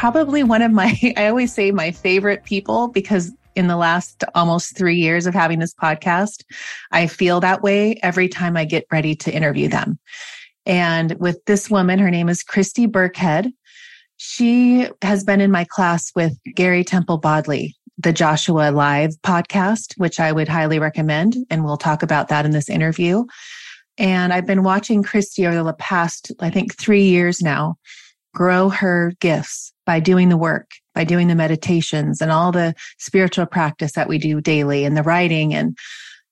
probably one of my, I always say my favorite people because in the last almost three years of having this podcast, I feel that way every time I get ready to interview them. And with this woman, her name is Christy Burkhead. She has been in my class with Gary Temple Bodley, the Joshua Live podcast, which I would highly recommend. And we'll talk about that in this interview. And I've been watching Christy over the past, I think, three years now grow her gifts by doing the work, by doing the meditations and all the spiritual practice that we do daily and the writing. And,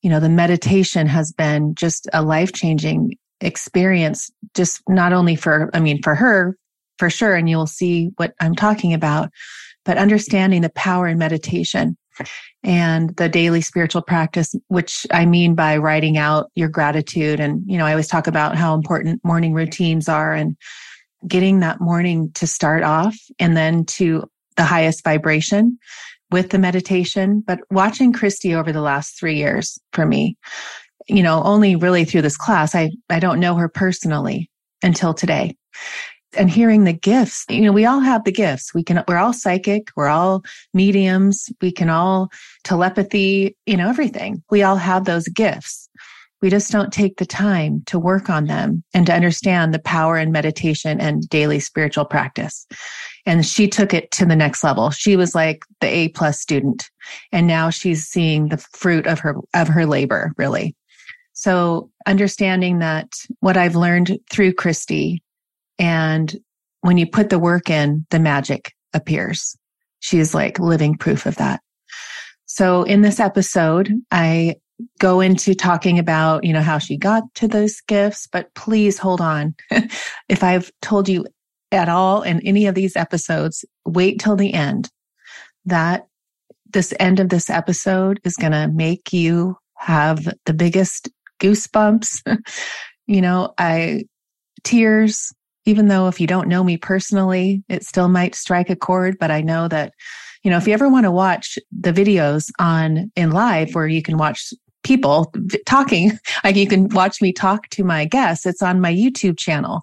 you know, the meditation has been just a life changing experience, just not only for, I mean, for her, for sure. And you'll see what I'm talking about, but understanding the power in meditation and the daily spiritual practice, which I mean by writing out your gratitude. And, you know, I always talk about how important morning routines are and getting that morning to start off and then to the highest vibration with the meditation. But watching Christy over the last three years for me, you know, only really through this class, I, I don't know her personally until today and hearing the gifts. You know, we all have the gifts. We can, we're all psychic. We're all mediums. We can all telepathy, you know, everything. We all have those gifts. We just don't take the time to work on them and to understand the power in meditation and daily spiritual practice. And she took it to the next level. She was like the A plus student. And now she's seeing the fruit of her, of her labor, really. So understanding that what I've learned through Christy and when you put the work in, the magic appears. She's like living proof of that. So in this episode, I go into talking about, you know, how she got to those gifts, but please hold on. if I've told you at all in any of these episodes, wait till the end. That this end of this episode is going to make you have the biggest goosebumps. you know, I tears, even though if you don't know me personally, it still might strike a chord, but I know that you know, if you ever want to watch the videos on in live where you can watch people talking. Like you can watch me talk to my guests. It's on my YouTube channel.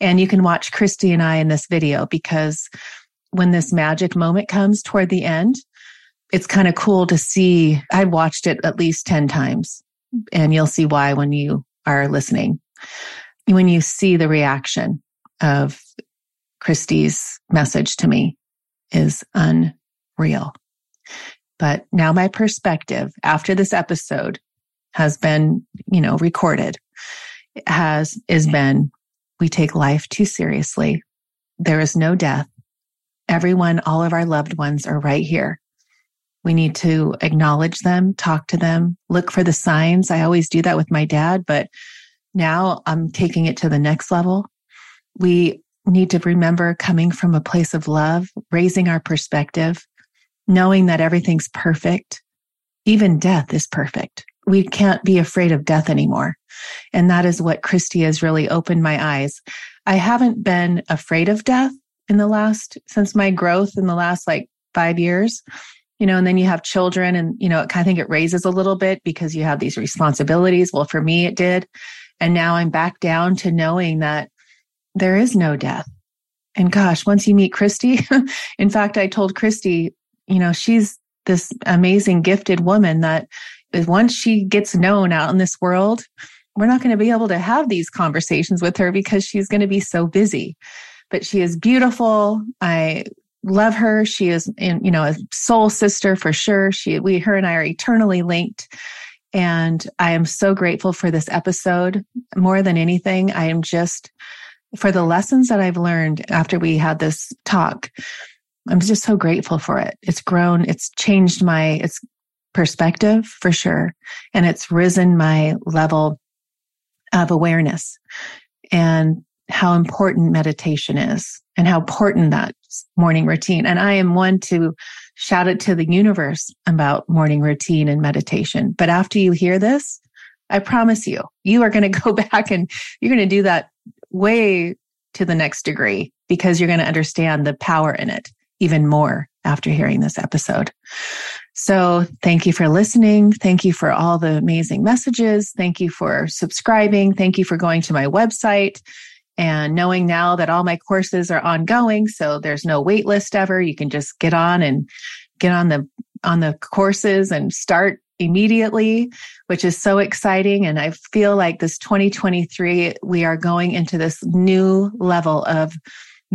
And you can watch Christy and I in this video because when this magic moment comes toward the end, it's kind of cool to see. I've watched it at least 10 times and you'll see why when you are listening. When you see the reaction of Christy's message to me is unreal. But now my perspective after this episode has been, you know, recorded has, is been, we take life too seriously. There is no death. Everyone, all of our loved ones are right here. We need to acknowledge them, talk to them, look for the signs. I always do that with my dad, but now I'm taking it to the next level. We need to remember coming from a place of love, raising our perspective, knowing that everything's perfect. Even death is perfect. We can't be afraid of death anymore. And that is what Christy has really opened my eyes. I haven't been afraid of death in the last, since my growth in the last like five years, you know, and then you have children and, you know, I think it raises a little bit because you have these responsibilities. Well, for me, it did. And now I'm back down to knowing that there is no death. And gosh, once you meet Christy, in fact, I told Christy you know, she's this amazing gifted woman that once she gets known out in this world, we're not going to be able to have these conversations with her because she's going to be so busy. But she is beautiful. I love her. She is, in, you know, a soul sister for sure. She, we, her and I are eternally linked. And I am so grateful for this episode. More than anything, I am just for the lessons that I've learned after we had this talk. I'm just so grateful for it. It's grown, it's changed my, it's perspective for sure. And it's risen my level of awareness and how important meditation is and how important that morning routine. And I am one to shout it to the universe about morning routine and meditation. But after you hear this, I promise you, you are going to go back and you're going to do that way to the next degree because you're going to understand the power in it even more after hearing this episode. So thank you for listening. Thank you for all the amazing messages. Thank you for subscribing. Thank you for going to my website and knowing now that all my courses are ongoing. So there's no wait list ever. You can just get on and get on the, on the courses and start immediately, which is so exciting. And I feel like this 2023, we are going into this new level of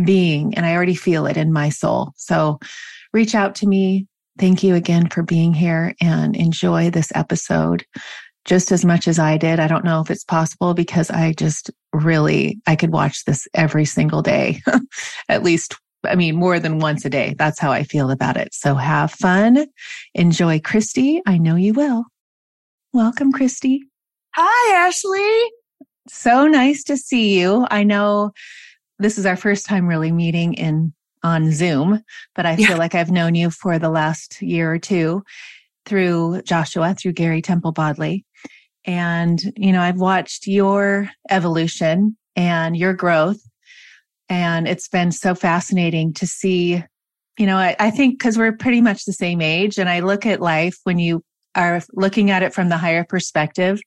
being, and I already feel it in my soul. So reach out to me. Thank you again for being here and enjoy this episode just as much as I did. I don't know if it's possible because I just really, I could watch this every single day, at least, I mean, more than once a day. That's how I feel about it. So have fun. Enjoy Christy. I know you will. Welcome, Christy. Hi, Ashley. So nice to see you. I know this is our first time really meeting in on Zoom, but I yeah. feel like I've known you for the last year or two through Joshua, through Gary Temple Bodley. And, you know, I've watched your evolution and your growth. And it's been so fascinating to see, you know, I, I think because we're pretty much the same age. And I look at life when you are looking at it from the higher perspective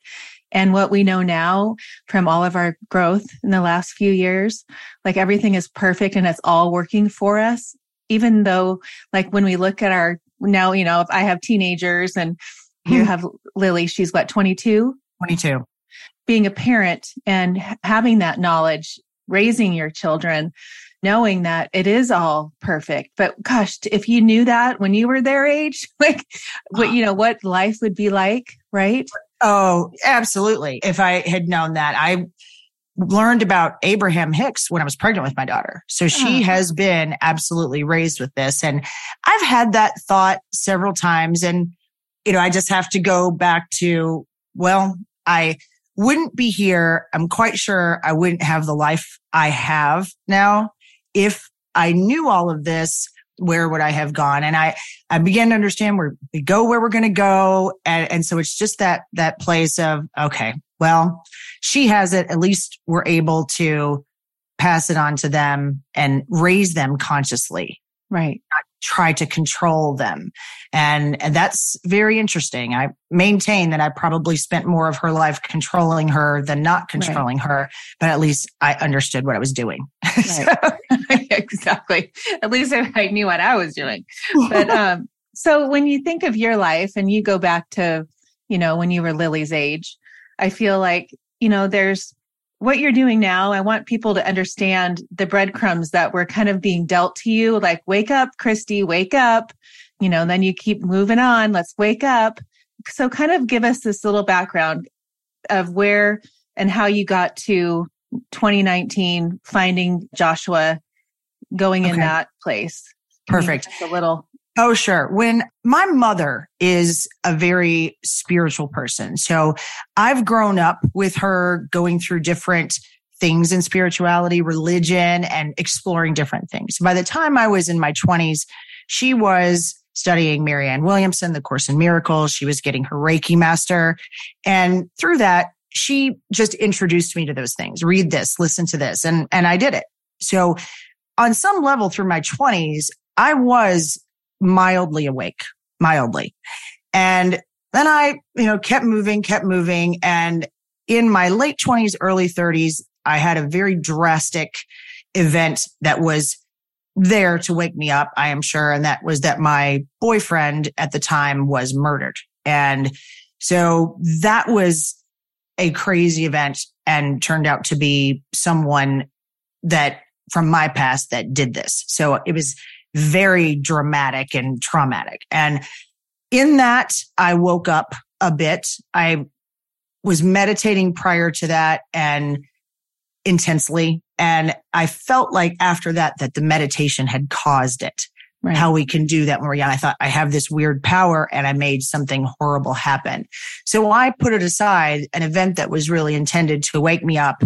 and what we know now from all of our growth in the last few years, like everything is perfect and it's all working for us. Even though, like when we look at our now, you know, if I have teenagers and you have Lily, she's what, 22? 22. Being a parent and having that knowledge, raising your children, knowing that it is all perfect. But gosh, if you knew that when you were their age, like what, ah. you know, what life would be like, right? Oh, absolutely. If I had known that, I learned about Abraham Hicks when I was pregnant with my daughter. So she oh. has been absolutely raised with this. And I've had that thought several times. And you know, I just have to go back to, well, I wouldn't be here. I'm quite sure I wouldn't have the life I have now if I knew all of this. Where would I have gone? And I, I began to understand where we go, where we're going to go. And, and so it's just that, that place of, okay, well, she has it. At least we're able to pass it on to them and raise them consciously. Right. Try to control them. And, and that's very interesting. I maintain that I probably spent more of her life controlling her than not controlling right. her, but at least I understood what I was doing. Right. exactly. At least I knew what I was doing. But, um, so when you think of your life and you go back to, you know, when you were Lily's age, I feel like, you know, there's what you're doing now, I want people to understand the breadcrumbs that were kind of being dealt to you. Like, wake up, Christy, wake up. You know, then you keep moving on. Let's wake up. So, kind of give us this little background of where and how you got to 2019, finding Joshua, going okay. in that place. Perfect. A little Oh, sure. When my mother is a very spiritual person. So I've grown up with her going through different things in spirituality, religion, and exploring different things. By the time I was in my 20s, she was studying Marianne Williamson, the Course in Miracles. She was getting her Reiki master. And through that, she just introduced me to those things. Read this, listen to this. And, and I did it. So on some level through my 20s, I was mildly awake, mildly. And then I, you know, kept moving, kept moving. And in my late twenties, early thirties, I had a very drastic event that was there to wake me up, I am sure. And that was that my boyfriend at the time was murdered. And so that was a crazy event and turned out to be someone that from my past that did this. So it was very dramatic and traumatic. And in that, I woke up a bit. I was meditating prior to that and intensely. And I felt like after that, that the meditation had caused it. Right. How we can do that when we're young. I thought I have this weird power and I made something horrible happen. So I put it aside, an event that was really intended to wake me up.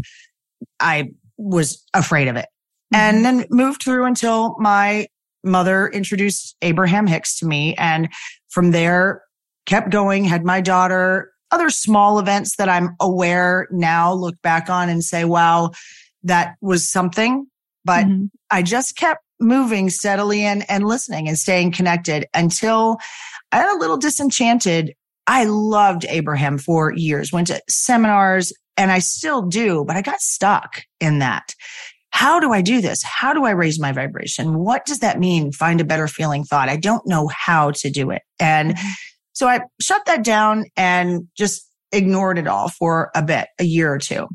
I was afraid of it mm-hmm. and then moved through until my mother introduced Abraham Hicks to me. And from there, kept going, had my daughter, other small events that I'm aware now look back on and say, wow, that was something. But mm-hmm. I just kept moving steadily and, and listening and staying connected until I got a little disenchanted. I loved Abraham for years, went to seminars and I still do, but I got stuck in that. How do I do this? How do I raise my vibration? What does that mean? Find a better feeling thought. I don't know how to do it. And mm-hmm. so I shut that down and just ignored it all for a bit, a year or two.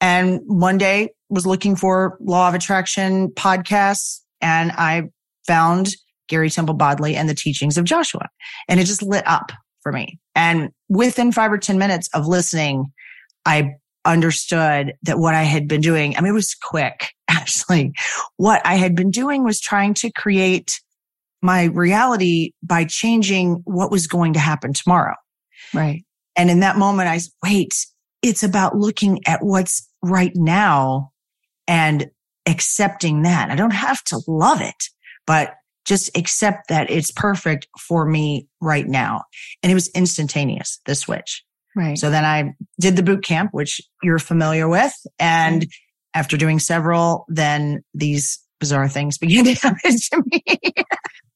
And one day was looking for law of attraction podcasts and I found Gary Temple Bodley and the teachings of Joshua and it just lit up for me. And within five or 10 minutes of listening, I understood that what I had been doing, I mean, it was quick actually. What I had been doing was trying to create my reality by changing what was going to happen tomorrow. Right. And in that moment, I said, wait, it's about looking at what's right now and accepting that. I don't have to love it, but just accept that it's perfect for me right now. And it was instantaneous, the switch. Right. So then I did the boot camp, which you're familiar with. And. After doing several, then these bizarre things began to happen to me.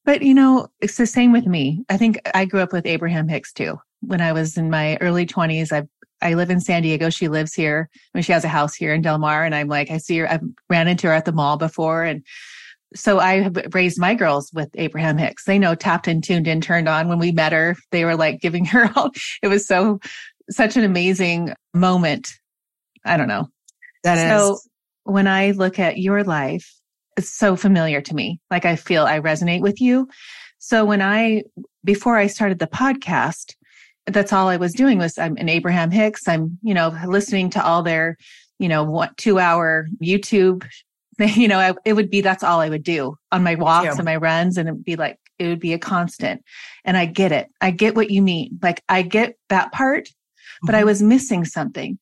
but you know, it's the same with me. I think I grew up with Abraham Hicks too. When I was in my early 20s, I I live in San Diego. She lives here. I mean, she has a house here in Del Mar. And I'm like, I see her. I've ran into her at the mall before. And so I have raised my girls with Abraham Hicks. They know tapped and tuned in, turned on. When we met her, they were like giving her all. It was so such an amazing moment. I don't know. That so is. when I look at your life, it's so familiar to me. Like I feel I resonate with you. So when I, before I started the podcast, that's all I was doing was I'm an Abraham Hicks. I'm, you know, listening to all their, you know, what two hour YouTube, you know, I, it would be, that's all I would do on my walks yeah. and my runs. And it'd be like, it would be a constant. And I get it. I get what you mean. Like I get that part, but mm-hmm. I was missing something.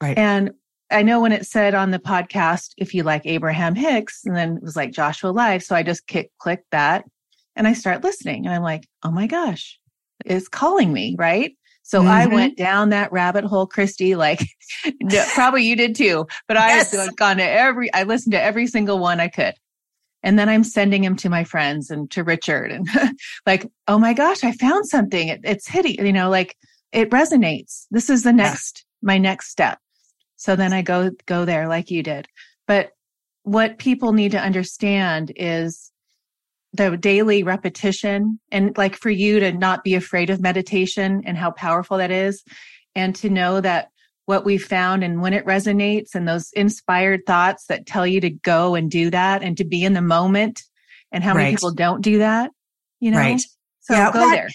Right. And I know when it said on the podcast, if you like Abraham Hicks, and then it was like Joshua Live. So I just kick, click that and I start listening and I'm like, oh my gosh, it's calling me. Right. So mm-hmm. I went down that rabbit hole, Christy, like probably you did too, but I yes. have gone to every, I listened to every single one I could. And then I'm sending him to my friends and to Richard and like, oh my gosh, I found something. It, it's hitting, you know, like it resonates. This is the next, my next step. So then I go, go there like you did. But what people need to understand is the daily repetition and like for you to not be afraid of meditation and how powerful that is. And to know that what we found and when it resonates and those inspired thoughts that tell you to go and do that and to be in the moment and how right. many people don't do that, you know? Right. So yeah, go that, there.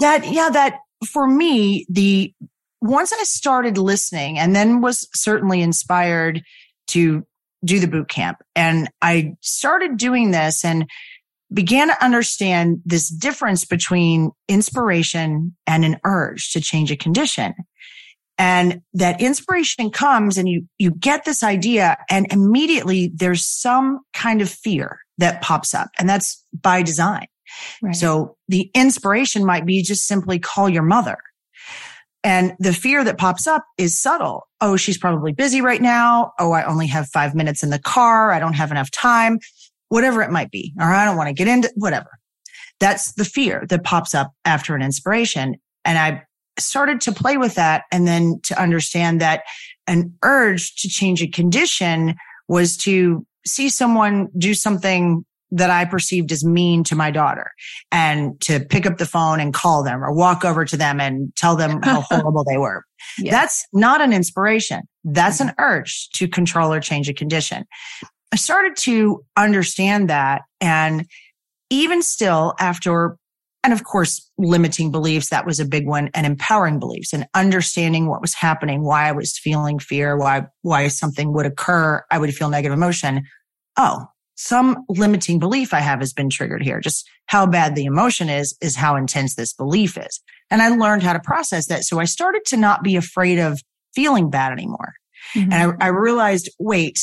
That, yeah, that for me, the once I started listening and then was certainly inspired to do the boot camp and I started doing this and began to understand this difference between inspiration and an urge to change a condition. And that inspiration comes and you, you get this idea and immediately there's some kind of fear that pops up and that's by design. Right. So the inspiration might be just simply call your mother. And the fear that pops up is subtle. Oh, she's probably busy right now. Oh, I only have five minutes in the car. I don't have enough time, whatever it might be. Or I don't want to get into whatever. That's the fear that pops up after an inspiration. And I started to play with that and then to understand that an urge to change a condition was to see someone do something that I perceived as mean to my daughter and to pick up the phone and call them or walk over to them and tell them how horrible they were. Yes. That's not an inspiration. That's an mm-hmm. urge to control or change a condition. I started to understand that and even still after and of course, limiting beliefs, that was a big one, and empowering beliefs and understanding what was happening, why I was feeling fear, why, why something would occur. I would feel negative emotion. Oh, some limiting belief I have has been triggered here. Just how bad the emotion is, is how intense this belief is. And I learned how to process that. So I started to not be afraid of feeling bad anymore. Mm-hmm. And I, I realized, wait,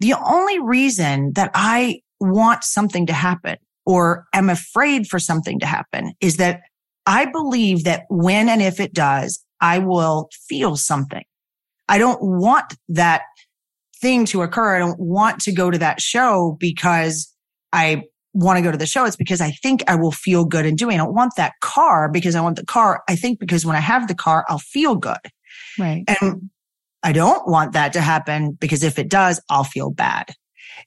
the only reason that I want something to happen or am afraid for something to happen is that I believe that when and if it does, I will feel something. I don't want that thing to occur. I don't want to go to that show because I want to go to the show. It's because I think I will feel good in doing. I don't want that car because I want the car. I think because when I have the car, I'll feel good. Right. And I don't want that to happen because if it does, I'll feel bad.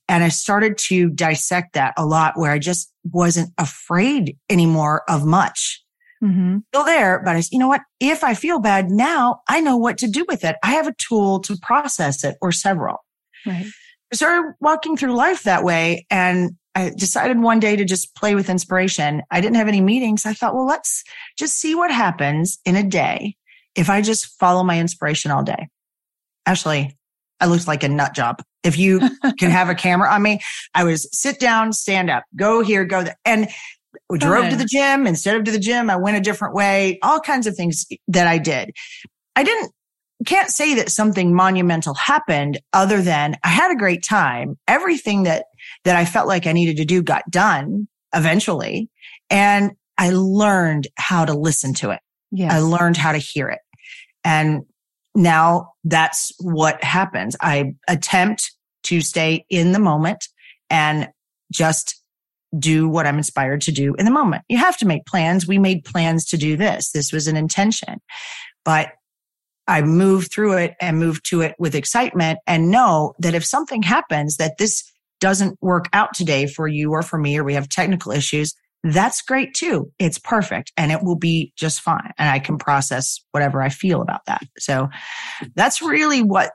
And I started to dissect that a lot where I just wasn't afraid anymore of much. Mm-hmm. Still there, but I said, you know what? If I feel bad now, I know what to do with it. I have a tool to process it or several. Right. I started walking through life that way and I decided one day to just play with inspiration. I didn't have any meetings. I thought, well, let's just see what happens in a day if I just follow my inspiration all day. Ashley, I looked like a nut job. If you can have a camera on me, I was sit down, stand up, go here, go there. And we drove to the gym. Instead of to the gym, I went a different way, all kinds of things that I did. I didn't, can't say that something monumental happened other than I had a great time. Everything that, that I felt like I needed to do got done eventually. And I learned how to listen to it. Yes. I learned how to hear it. And now that's what happens. I attempt to stay in the moment and just do what I'm inspired to do in the moment. You have to make plans. We made plans to do this. This was an intention, but I move through it and move to it with excitement and know that if something happens that this doesn't work out today for you or for me, or we have technical issues, that's great too. It's perfect and it will be just fine. And I can process whatever I feel about that. So that's really what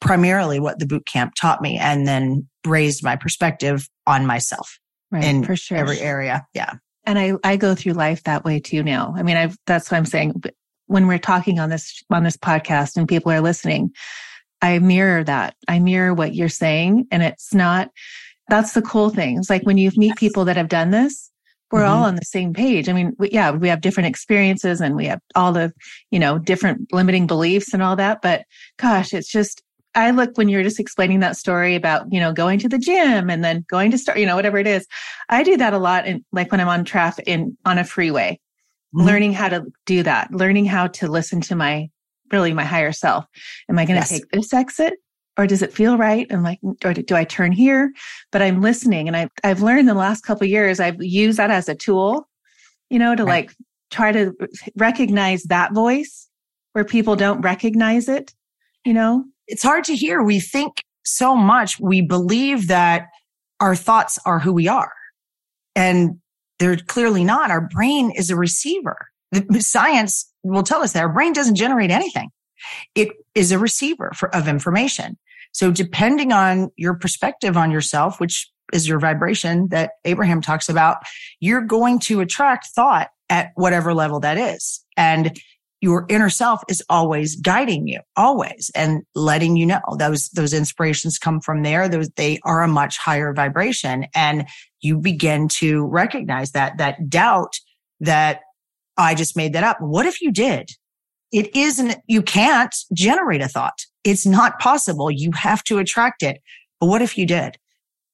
primarily what the boot camp taught me and then raised my perspective on myself right, in for sure. every area. Yeah. And I, I go through life that way too now. I mean, I've, that's what I'm saying. When we're talking on this, on this podcast and people are listening, I mirror that. I mirror what you're saying. And it's not, that's the cool thing. It's like when you meet people that have done this, we're mm-hmm. all on the same page. I mean, we, yeah, we have different experiences and we have all the, you know, different limiting beliefs and all that. But gosh, it's just, I look when you're just explaining that story about, you know, going to the gym and then going to start, you know, whatever it is. I do that a lot in like when I'm on traffic in on a freeway, mm-hmm. learning how to do that, learning how to listen to my really my higher self. Am I going to yes. take this exit? or does it feel right? And like, or do I turn here? But I'm listening. And I've, I've learned in the last couple years, I've used that as a tool, you know, to right. like try to recognize that voice where people don't recognize it, you know? It's hard to hear. We think so much. We believe that our thoughts are who we are. And they're clearly not. Our brain is a receiver. The science will tell us that our brain doesn't generate anything. It is a receiver for, of information. So depending on your perspective on yourself, which is your vibration that Abraham talks about, you're going to attract thought at whatever level that is. And your inner self is always guiding you, always, and letting you know those, those inspirations come from there. Those, they are a much higher vibration. And you begin to recognize that, that doubt that I just made that up. What if you did? It isn't, you can't generate a thought. It's not possible. You have to attract it. But what if you did?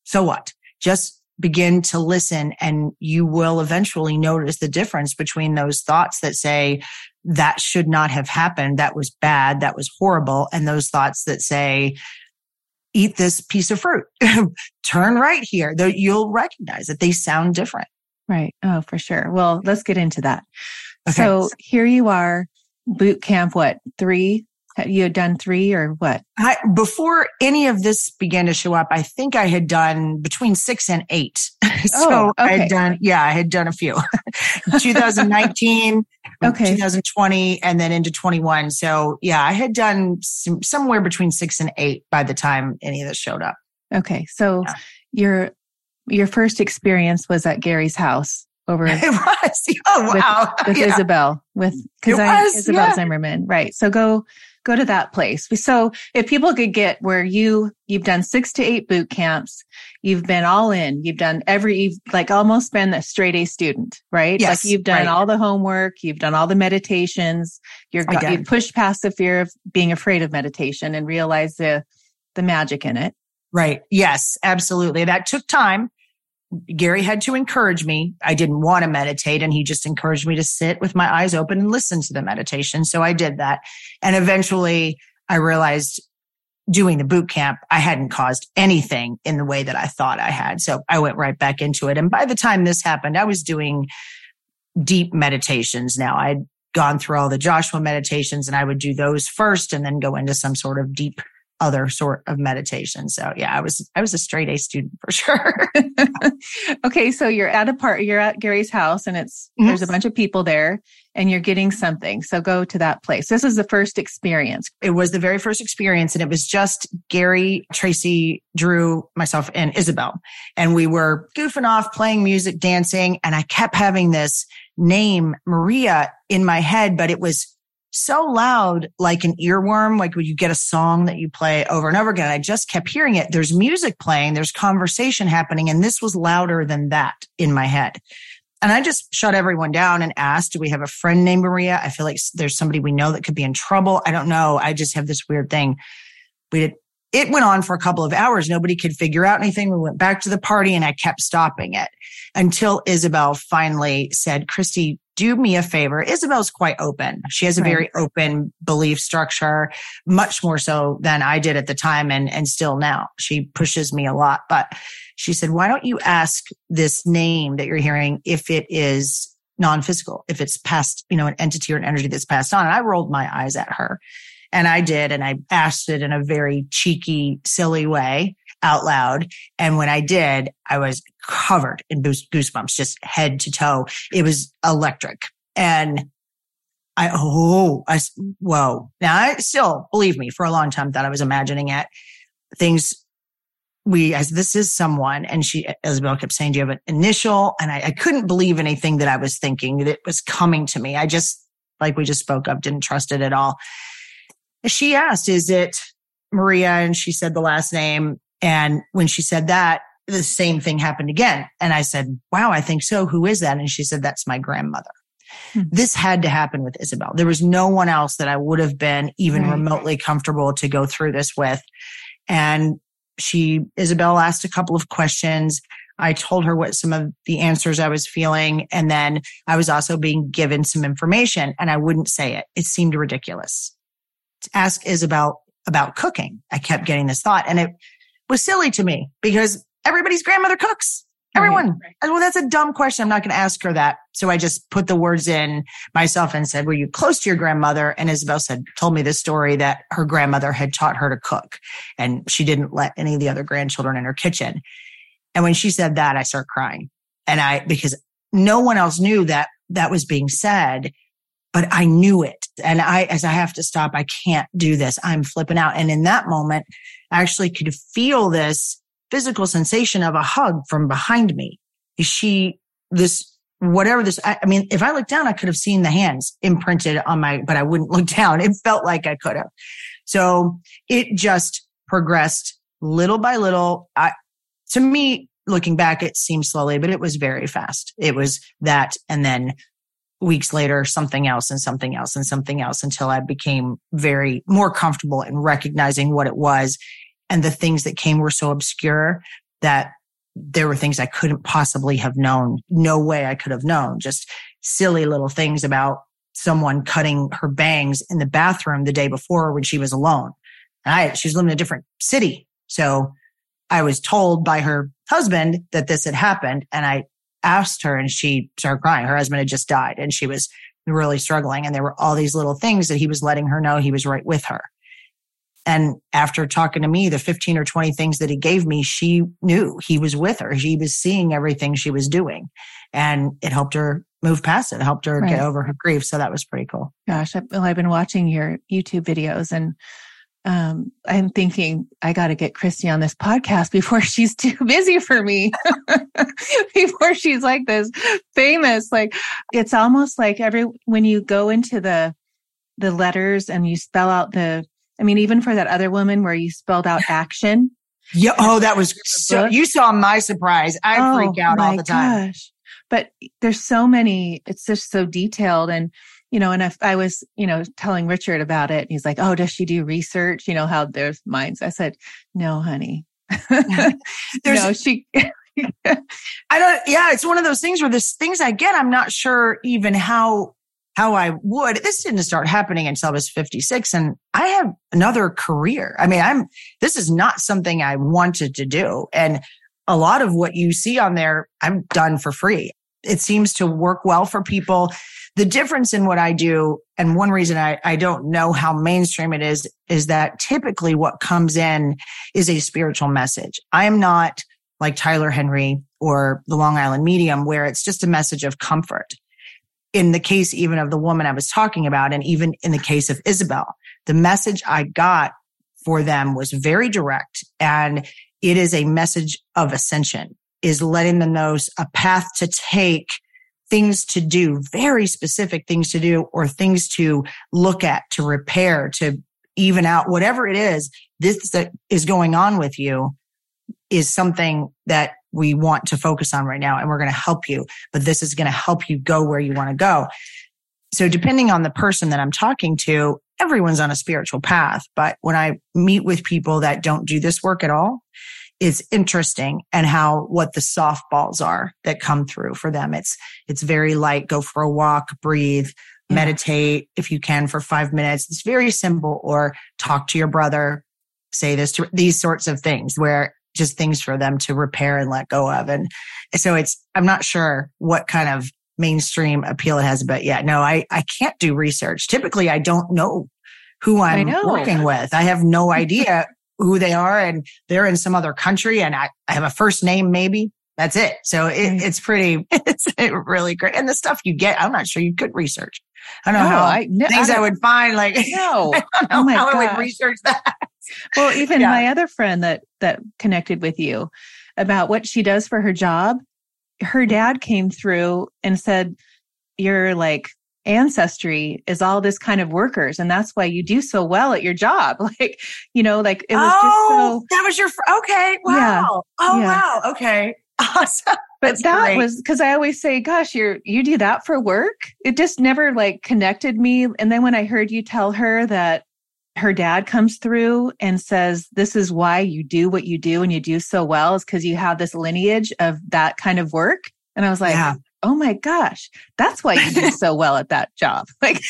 So what? Just begin to listen and you will eventually notice the difference between those thoughts that say that should not have happened. That was bad. That was horrible. And those thoughts that say, eat this piece of fruit, turn right here. You'll recognize that they sound different. Right. Oh, for sure. Well, let's get into that. Okay. So here you are, boot camp, what, three, you had done three or what? I, before any of this began to show up, I think I had done between six and eight. so oh, okay. I had done, yeah, I had done a few. 2019, okay. 2020, and then into 21. So yeah, I had done some, somewhere between six and eight by the time any of this showed up. Okay. So yeah. you're, your first experience was at Gary's house over it was oh wow with, with yeah. Isabel with because I Isabel yeah. Zimmerman right so go go to that place. So if people could get where you you've done six to eight boot camps you've been all in you've done every you've like almost been a straight A student right? Yes, like you've done right. all the homework you've done all the meditations you're you've pushed past the fear of being afraid of meditation and realize the the magic in it. Right. Yes absolutely. That took time Gary had to encourage me. I didn't want to meditate and he just encouraged me to sit with my eyes open and listen to the meditation. So I did that. And eventually I realized doing the boot camp, I hadn't caused anything in the way that I thought I had. So I went right back into it. And by the time this happened, I was doing deep meditations now. I'd gone through all the Joshua meditations and I would do those first and then go into some sort of deep other sort of meditation. So yeah, I was I was a straight A student for sure. okay, so you're at a part you're at Gary's house and it's mm-hmm. there's a bunch of people there and you're getting something. So go to that place. This is the first experience. It was the very first experience and it was just Gary, Tracy, Drew, myself and Isabel. And we were goofing off, playing music, dancing, and I kept having this name Maria in my head, but it was so loud, like an earworm, like when you get a song that you play over and over again. I just kept hearing it. There's music playing, there's conversation happening, and this was louder than that in my head. And I just shut everyone down and asked, do we have a friend named Maria? I feel like there's somebody we know that could be in trouble. I don't know. I just have this weird thing. We did, it went on for a couple of hours. Nobody could figure out anything. We went back to the party and I kept stopping it until Isabel finally said, Christy, do me a favor. Isabel's quite open. She has a right. very open belief structure, much more so than I did at the time and, and still now. She pushes me a lot, but she said, why don't you ask this name that you're hearing if it is non-physical, if it's past, you know, an entity or an energy that's passed on. And I rolled my eyes at her and I did. And I asked it in a very cheeky, silly way out loud. And when I did, I was covered in goosebumps, just head to toe. It was electric. And I, oh, I, whoa. Now I still, believe me, for a long time that I was imagining it. Things we, as this is someone, and she, Isabel kept saying, do you have an initial? And I, I couldn't believe anything that I was thinking that was coming to me. I just, like we just spoke of, didn't trust it at all. She asked, is it Maria? And she said the last name. And when she said that, the same thing happened again. And I said, wow, I think so. Who is that? And she said, that's my grandmother. Hmm. This had to happen with Isabel. There was no one else that I would have been even right. remotely comfortable to go through this with. And she, Isabel asked a couple of questions. I told her what some of the answers I was feeling. And then I was also being given some information and I wouldn't say it. It seemed ridiculous to ask Isabel about cooking. I kept getting this thought and it was silly to me because everybody's grandmother cooks. Everyone. Right. Well, that's a dumb question. I'm not going to ask her that. So I just put the words in myself and said, were you close to your grandmother? And Isabel said, told me this story that her grandmother had taught her to cook and she didn't let any of the other grandchildren in her kitchen. And when she said that, I started crying and I, because no one else knew that that was being said, but I knew it. And I, as I have to stop, I can't do this. I'm flipping out. And in that moment, actually could feel this physical sensation of a hug from behind me. She, this, whatever this, I, I mean, if I looked down, I could have seen the hands imprinted on my, but I wouldn't look down. It felt like I could have. So it just progressed little by little. I, to me, looking back, it seemed slowly, but it was very fast. It was that. And then weeks later, something else and something else and something else until I became very more comfortable in recognizing what it was and the things that came were so obscure that there were things I couldn't possibly have known. No way I could have known. Just silly little things about someone cutting her bangs in the bathroom the day before when she was alone. And I, she was living in a different city. So I was told by her husband that this had happened. And I asked her and she started crying. Her husband had just died and she was really struggling. And there were all these little things that he was letting her know he was right with her. And after talking to me, the 15 or 20 things that he gave me, she knew he was with her. She was seeing everything she was doing and it helped her move past it, it helped her right. get over her grief. So that was pretty cool. Gosh, I, well, I've been watching your YouTube videos and um, I'm thinking I got to get Christy on this podcast before she's too busy for me, before she's like this famous. Like it's almost like every when you go into the the letters and you spell out the. I mean, even for that other woman where you spelled out action. Yeah. Oh, that was so. You saw my surprise. I oh, freak out all the time. Gosh. But there's so many. It's just so detailed and you know, and if I was, you know, telling Richard about it, he's like, Oh, does she do research? You know, how there's minds. I said, No, honey. no, she I don't yeah, it's one of those things where there's things I get, I'm not sure even how how I would. This didn't start happening until I was 56 and I have another career. I mean, I'm this is not something I wanted to do. And a lot of what you see on there, I've done for free. It seems to work well for people the difference in what I do, and one reason I, I don't know how mainstream it is, is that typically what comes in is a spiritual message. I am not like Tyler Henry or the Long Island Medium, where it's just a message of comfort. In the case even of the woman I was talking about, and even in the case of Isabel, the message I got for them was very direct and it is a message of ascension is letting them know a path to take things to do, very specific things to do or things to look at, to repair, to even out, whatever it is, this that is going on with you is something that we want to focus on right now. And we're going to help you, but this is going to help you go where you want to go. So depending on the person that I'm talking to, everyone's on a spiritual path. But when I meet with people that don't do this work at all, is interesting and how what the softballs are that come through for them. It's it's very light. Go for a walk, breathe, yeah. meditate if you can for five minutes. It's very simple. Or talk to your brother, say this to these sorts of things where just things for them to repair and let go of. And so it's I'm not sure what kind of mainstream appeal it has, but yeah, no, I I can't do research. Typically, I don't know who I'm working with. I have no idea who they are and they're in some other country and I, I have a first name maybe. That's it. So it, mm. it's pretty, it's really great. And the stuff you get, I'm not sure you could research. I don't know no, how I, no, things I, I, would find like, no, oh my how gosh. I would research that. Well, even yeah. my other friend that, that connected with you about what she does for her job, her dad came through and said, you're like ancestry is all this kind of workers and that's why you do so well at your job like you know like it was oh, just so that was your fr- okay wow yeah, oh yeah. wow okay awesome but that's that great. was because i always say gosh you're you do that for work it just never like connected me and then when i heard you tell her that her dad comes through and says this is why you do what you do and you do so well is because you have this lineage of that kind of work and i was like yeah oh my gosh, that's why you do so well at that job. Like,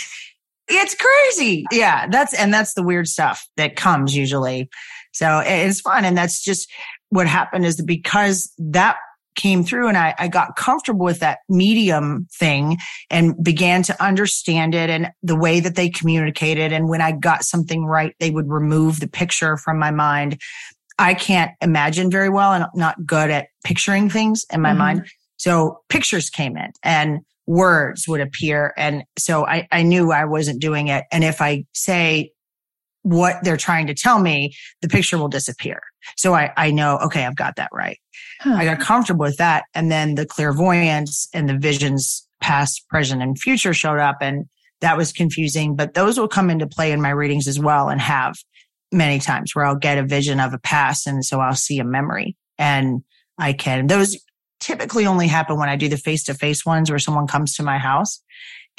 it's crazy. Yeah. That's, and that's the weird stuff that comes usually. So it's fun. And that's just what happened is because that came through and I, I got comfortable with that medium thing and began to understand it and the way that they communicated. And when I got something right, they would remove the picture from my mind. I can't imagine very well and I'm not good at picturing things in my mm-hmm. mind. So pictures came in and words would appear. And so I, I knew I wasn't doing it. And if I say what they're trying to tell me, the picture will disappear. So I, I know, okay, I've got that right. Huh. I got comfortable with that. And then the clairvoyance and the visions past, present, and future showed up. And that was confusing, but those will come into play in my readings as well and have many times where I'll get a vision of a past. And so I'll see a memory and I can, those typically only happen when I do the face to face ones where someone comes to my house.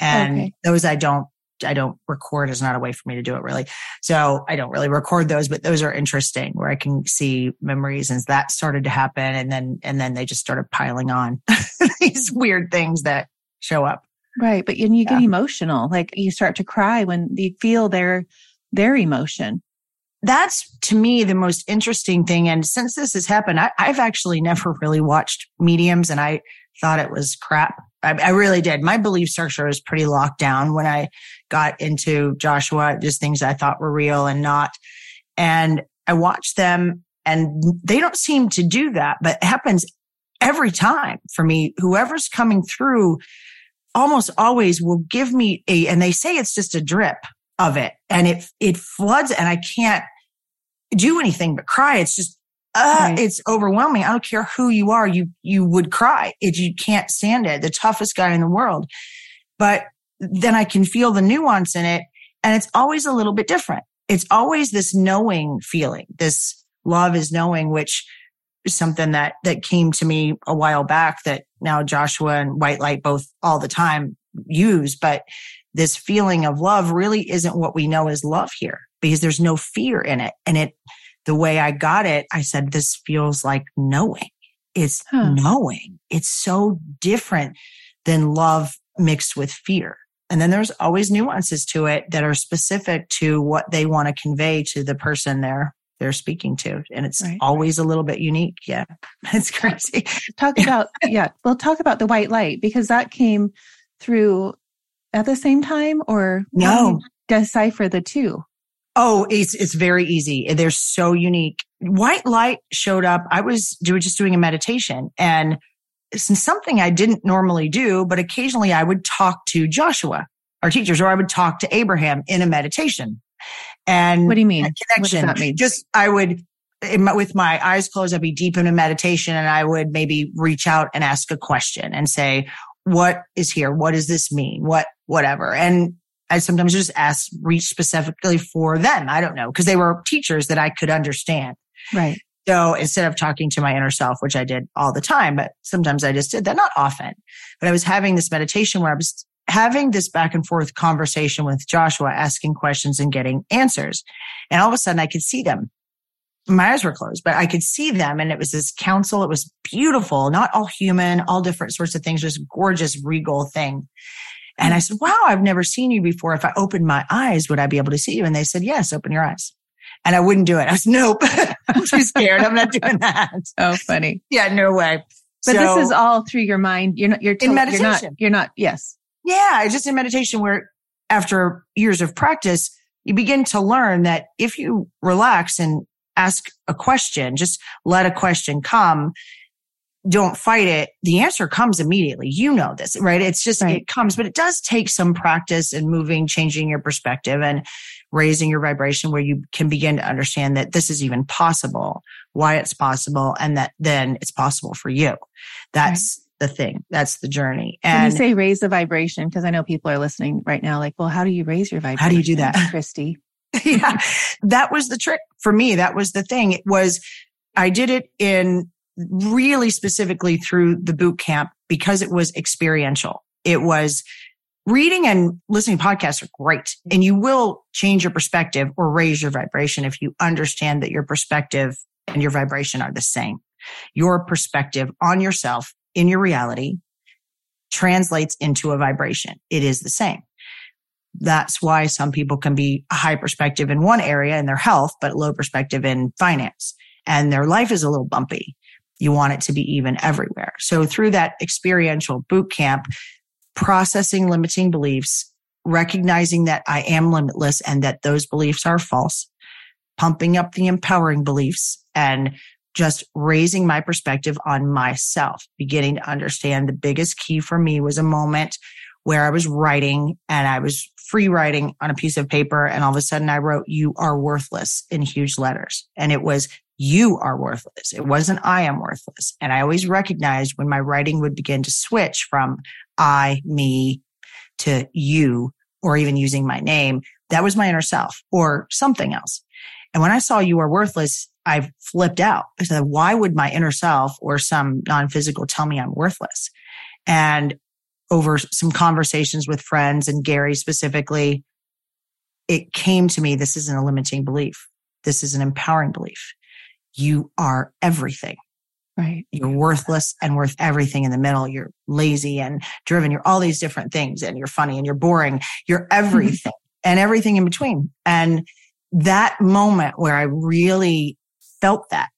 And okay. those I don't, I don't record is not a way for me to do it really. So I don't really record those, but those are interesting where I can see memories and that started to happen. And then, and then they just started piling on these weird things that show up. Right. But and you get yeah. emotional, like you start to cry when you feel their, their emotion that's to me the most interesting thing. And since this has happened, I, have actually never really watched mediums and I thought it was crap. I, I, really did. My belief structure was pretty locked down when I got into Joshua, just things I thought were real and not. And I watched them and they don't seem to do that, but it happens every time for me. Whoever's coming through almost always will give me a, and they say it's just a drip of it and it, it floods and I can't do anything but cry. It's just, uh, right. it's overwhelming. I don't care who you are. You, you would cry if you can't stand it. The toughest guy in the world. But then I can feel the nuance in it. And it's always a little bit different. It's always this knowing feeling. This love is knowing, which is something that, that came to me a while back that now Joshua and White Light both all the time use. But this feeling of love really isn't what we know as love here because there's no fear in it. And it, the way I got it, I said, this feels like knowing. It's huh. knowing. It's so different than love mixed with fear. And then there's always nuances to it that are specific to what they want to convey to the person they're they're speaking to. And it's right. always a little bit unique. Yeah. It's crazy. talk about yeah. We'll talk about the white light because that came through at the same time or no decipher the two. Oh, it's it's very easy. They're so unique. White light showed up. I was doing just doing a meditation and something I didn't normally do, but occasionally I would talk to Joshua, our teachers, or I would talk to Abraham in a meditation. And what do you mean? Connection. What mean? Just I would my, with my eyes closed, I'd be deep in a meditation and I would maybe reach out and ask a question and say, what is here? What does this mean? What, whatever. And I sometimes just ask, reach specifically for them. I don't know, because they were teachers that I could understand. Right. So instead of talking to my inner self, which I did all the time, but sometimes I just did that, not often, but I was having this meditation where I was having this back and forth conversation with Joshua, asking questions and getting answers. And all of a sudden I could see them. My eyes were closed, but I could see them. And it was this council. It was beautiful, not all human, all different sorts of things, just gorgeous, regal thing. And I mm. said, wow, I've never seen you before. If I opened my eyes, would I be able to see you? And they said, yes, open your eyes. And I wouldn't do it. I was, nope, I'm too scared. I'm not doing that. Oh, funny. Yeah, no way. But so, this is all through your mind. You're not, you're in meditation. You're not, you're not, yes. Yeah. Just in meditation where after years of practice, you begin to learn that if you relax and ask a question, just let a question come, don't fight it, the answer comes immediately. You know this, right? It's just, right. it comes, but it does take some practice and moving, changing your perspective and raising your vibration where you can begin to understand that this is even possible, why it's possible, and that then it's possible for you. That's right. the thing. That's the journey. And when you say raise the vibration, because I know people are listening right now, like, well, how do you raise your vibration? How do you do that? Christy? yeah. That was the trick for me. That was the thing. It was, I did it in really specifically through the boot camp because it was experiential. It was reading and listening to podcasts are great and you will change your perspective or raise your vibration if you understand that your perspective and your vibration are the same. Your perspective on yourself in your reality translates into a vibration. It is the same. That's why some people can be a high perspective in one area in their health, but low perspective in finance and their life is a little bumpy. You want it to be even everywhere. So through that experiential boot camp, processing limiting beliefs, recognizing that I am limitless and that those beliefs are false, pumping up the empowering beliefs and just raising my perspective on myself, beginning to understand the biggest key for me was a moment where I was writing and I was free writing on a piece of paper. And all of a sudden I wrote, you are worthless in huge letters. And it was you are worthless. It wasn't I am worthless. And I always recognized when my writing would begin to switch from I, me to you, or even using my name, that was my inner self or something else. And when I saw you are worthless, I flipped out. I said, why would my inner self or some non-physical tell me I'm worthless? And over some conversations with friends and Gary specifically, it came to me, this isn't a limiting belief. This is an empowering belief you are everything. Right. You're worthless and worth everything in the middle. You're lazy and driven. You're all these different things and you're funny and you're boring. You're mm-hmm. everything and everything in between. And that moment where I really felt that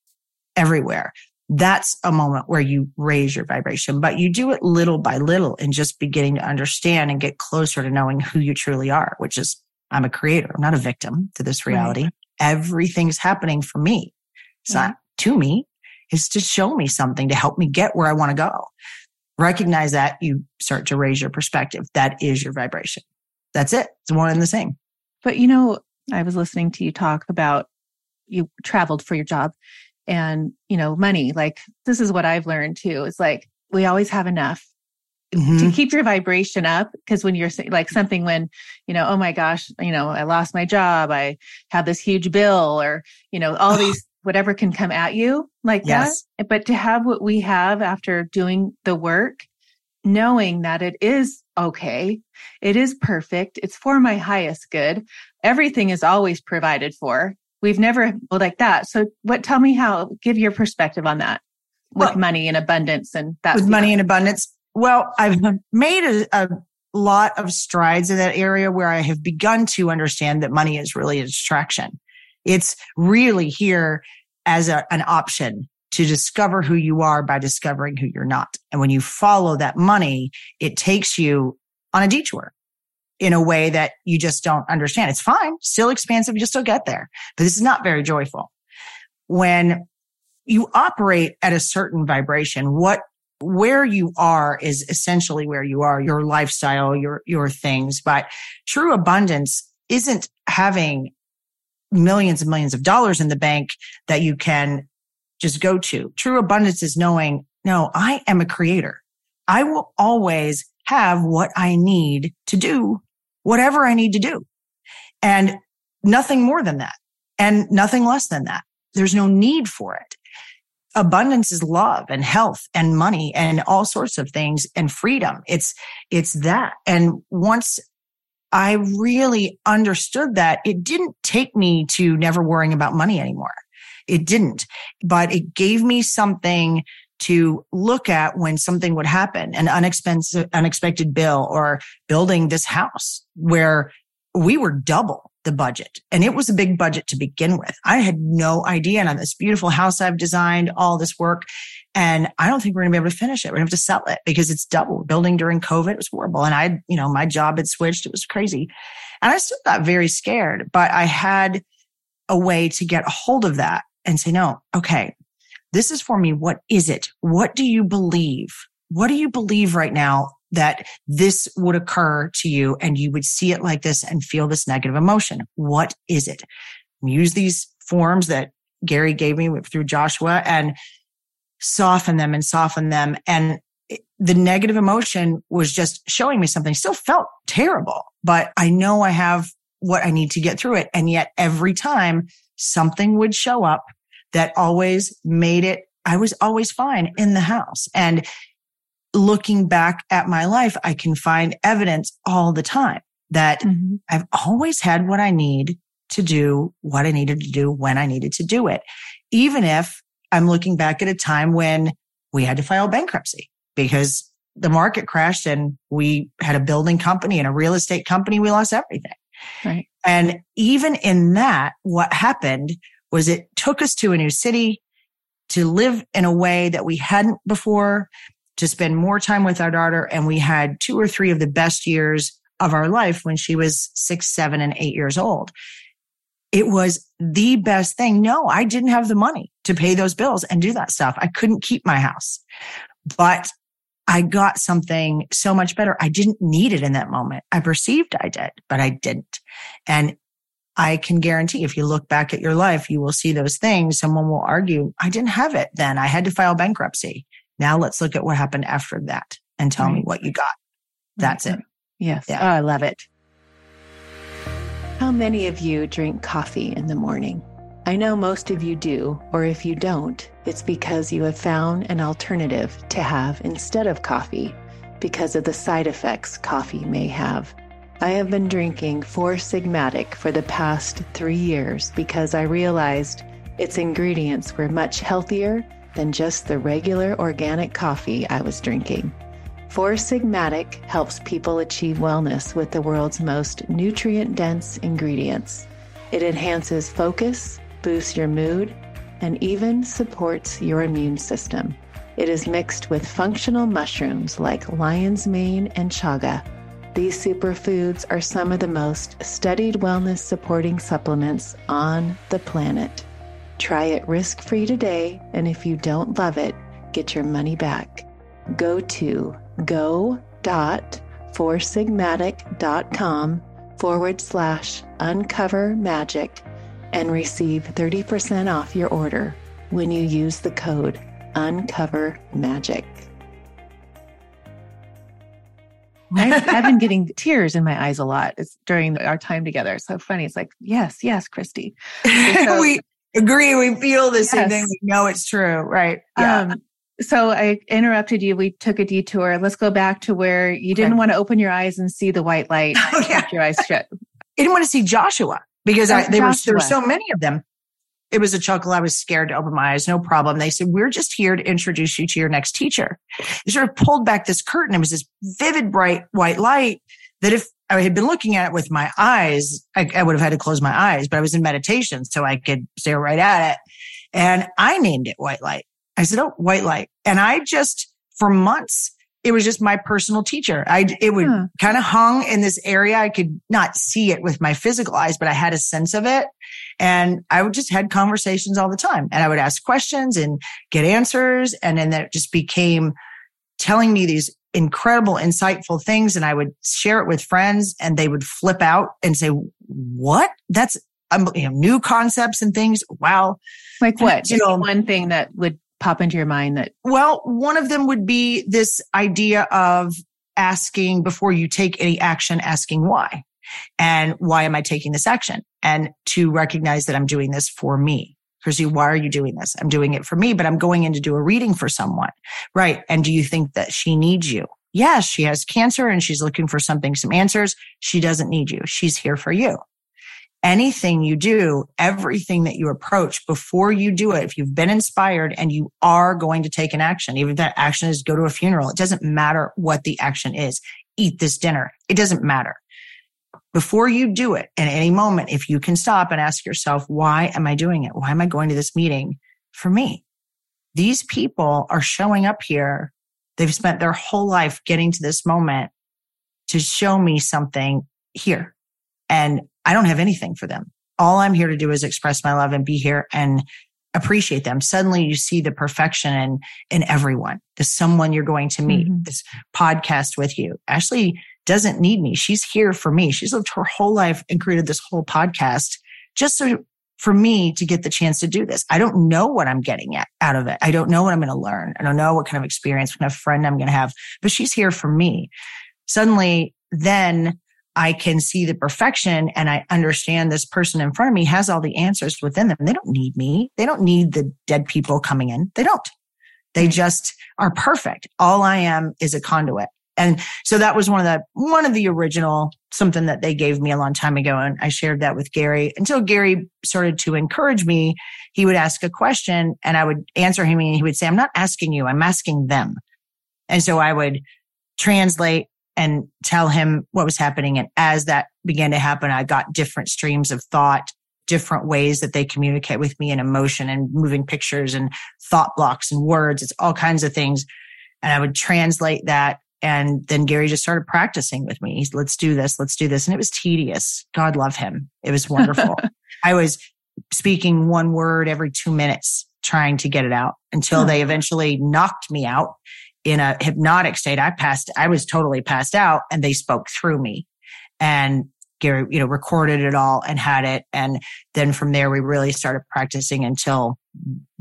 everywhere, that's a moment where you raise your vibration, but you do it little by little and just beginning to understand and get closer to knowing who you truly are, which is I'm a creator. I'm not a victim to this reality. Right. Everything's happening for me. It's yeah. not to me. It's to show me something to help me get where I want to go. Recognize that you start to raise your perspective. That is your vibration. That's it. It's one and the same. But you know, I was listening to you talk about you traveled for your job and, you know, money. Like this is what I've learned too. It's like we always have enough mm-hmm. to keep your vibration up. Cause when you're like something when, you know, oh my gosh, you know, I lost my job. I have this huge bill or, you know, all these, whatever can come at you like yes. that. But to have what we have after doing the work, knowing that it is okay. It is perfect. It's for my highest good. Everything is always provided for. We've never like that. So what, tell me how, give your perspective on that with well, money and abundance and that. With money and abundance. Well, I've made a, a lot of strides in that area where I have begun to understand that money is really a distraction. It's really here as a, an option to discover who you are by discovering who you're not. And when you follow that money, it takes you on a detour in a way that you just don't understand. It's fine, still expansive, you still get there, but this is not very joyful. When you operate at a certain vibration, what where you are is essentially where you are, your lifestyle, your, your things. But true abundance isn't having millions and millions of dollars in the bank that you can just go to. True abundance is knowing, no, I am a creator. I will always have what I need to do whatever I need to do and nothing more than that and nothing less than that. There's no need for it. Abundance is love and health and money and all sorts of things and freedom. It's, it's that. And once I really understood that, it didn't take me to never worrying about money anymore. It didn't, but it gave me something to look at when something would happen, an unexpensive, unexpected bill or building this house where we were double the budget and it was a big budget to begin with. I had no idea. And on this beautiful house I've designed, all this work. And I don't think we're going to be able to finish it. We're going to have to sell it because it's double building during COVID. It was horrible. And I, you know, my job had switched. It was crazy. And I still got very scared, but I had a way to get a hold of that and say, no, okay, this is for me. What is it? What do you believe? What do you believe right now that this would occur to you and you would see it like this and feel this negative emotion? What is it? Use these forms that Gary gave me through Joshua and soften them and soften them. And the negative emotion was just showing me something. Still felt terrible, but I know I have what I need to get through it. And yet every time something would show up that always made it, I was always fine in the house. And looking back at my life, I can find evidence all the time that mm-hmm. I've always had what I need to do what I needed to do when I needed to do it. Even if I'm looking back at a time when we had to file bankruptcy because the market crashed and we had a building company and a real estate company. We lost everything. Right. And even in that, what happened was it took us to a new city to live in a way that we hadn't before, to spend more time with our daughter. And we had two or three of the best years of our life when she was six, seven, and eight years old. It was the best thing. No, I didn't have the money to pay those bills and do that stuff. I couldn't keep my house, but I got something so much better. I didn't need it in that moment. I perceived I did, but I didn't. And I can guarantee if you look back at your life, you will see those things. Someone will argue, I didn't have it then. I had to file bankruptcy. Now let's look at what happened after that and tell right. me what you got. That's it. Yes. Yeah. Oh, I love it. How many of you drink coffee in the morning? I know most of you do, or if you don't, it's because you have found an alternative to have instead of coffee because of the side effects coffee may have. I have been drinking Four Sigmatic for the past three years because I realized its ingredients were much healthier than just the regular organic coffee I was drinking. Four Sigmatic helps people achieve wellness with the world's most nutrient dense ingredients. It enhances focus, boosts your mood, and even supports your immune system. It is mixed with functional mushrooms like lion's mane and chaga these superfoods are some of the most studied wellness supporting supplements on the planet. Try it risk free today, and if you don't love it, get your money back. Go to go.foursigmatic.com forward slash uncover magic and receive 30% off your order when you use the code uncover magic. I've, I've, been getting tears in my eyes a lot it's during our time together. It's so funny. It's like, yes, yes, Christy. So, we agree. We feel the yes. same thing. We know it's true. Right. Yeah. Um, so I interrupted you. We took a detour. Let's go back to where you didn't okay. want to open your eyes and see the white light. Oh, yeah. Your eyes shut. I didn't want to see Joshua because oh, I, they were, there were so many of them. It was a chuckle. I was scared to open my eyes. No problem. They said, we're just here to introduce you to your next teacher. They sort of pulled back this curtain. It was this vivid, bright white light that if I had been looking at it with my eyes, I, I would have had to close my eyes, but I was in meditation so I could stare right at it. And I named it white light. I said, Oh, white light. And I just, for months, it was just my personal teacher. I, it would huh. kind of hung in this area. I could not see it with my physical eyes, but I had a sense of it. And I would just had conversations all the time and I would ask questions and get answers. And then that just became telling me these incredible, insightful things. And I would share it with friends and they would flip out and say, what? That's um, you know, new concepts and things. Wow. Like what? You know, one thing that would pop into your mind that? Well, one of them would be this idea of asking before you take any action, asking why. And why am I taking this action? And to recognize that I'm doing this for me. Chrissy, why are you doing this? I'm doing it for me, but I'm going in to do a reading for someone. Right. And do you think that she needs you? Yes, she has cancer and she's looking for something, some answers. She doesn't need you. She's here for you anything you do, everything that you approach before you do it, if you've been inspired and you are going to take an action, even if that action is go to a funeral, it doesn't matter what the action is. Eat this dinner. It doesn't matter. Before you do it in any moment, if you can stop and ask yourself, why am I doing it? Why am I going to this meeting for me? These people are showing up here. They've spent their whole life getting to this moment to show me something here. And I don't have anything for them. All I'm here to do is express my love and be here and appreciate them. Suddenly you see the perfection in, in everyone. The someone you're going to meet, mm-hmm. this podcast with you. Ashley doesn't need me. She's here for me. She's lived her whole life and created this whole podcast just so for me to get the chance to do this. I don't know what I'm getting at, out of it. I don't know what I'm going to learn. I don't know what kind of experience, what kind of friend I'm going to have, but she's here for me. Suddenly then I can see the perfection and I understand this person in front of me has all the answers within them. They don't need me. They don't need the dead people coming in. They don't. They just are perfect. All I am is a conduit. And so that was one of the, one of the original, something that they gave me a long time ago. And I shared that with Gary until Gary started to encourage me. He would ask a question and I would answer him and he would say, I'm not asking you. I'm asking them. And so I would translate and tell him what was happening. And as that began to happen, I got different streams of thought, different ways that they communicate with me in emotion and moving pictures and thought blocks and words. It's all kinds of things. And I would translate that. And then Gary just started practicing with me. He's, let's do this. Let's do this. And it was tedious. God love him. It was wonderful. I was speaking one word every two minutes trying to get it out until they eventually knocked me out in a hypnotic state. I passed, I was totally passed out and they spoke through me and Gary, you know, recorded it all and had it. And then from there, we really started practicing until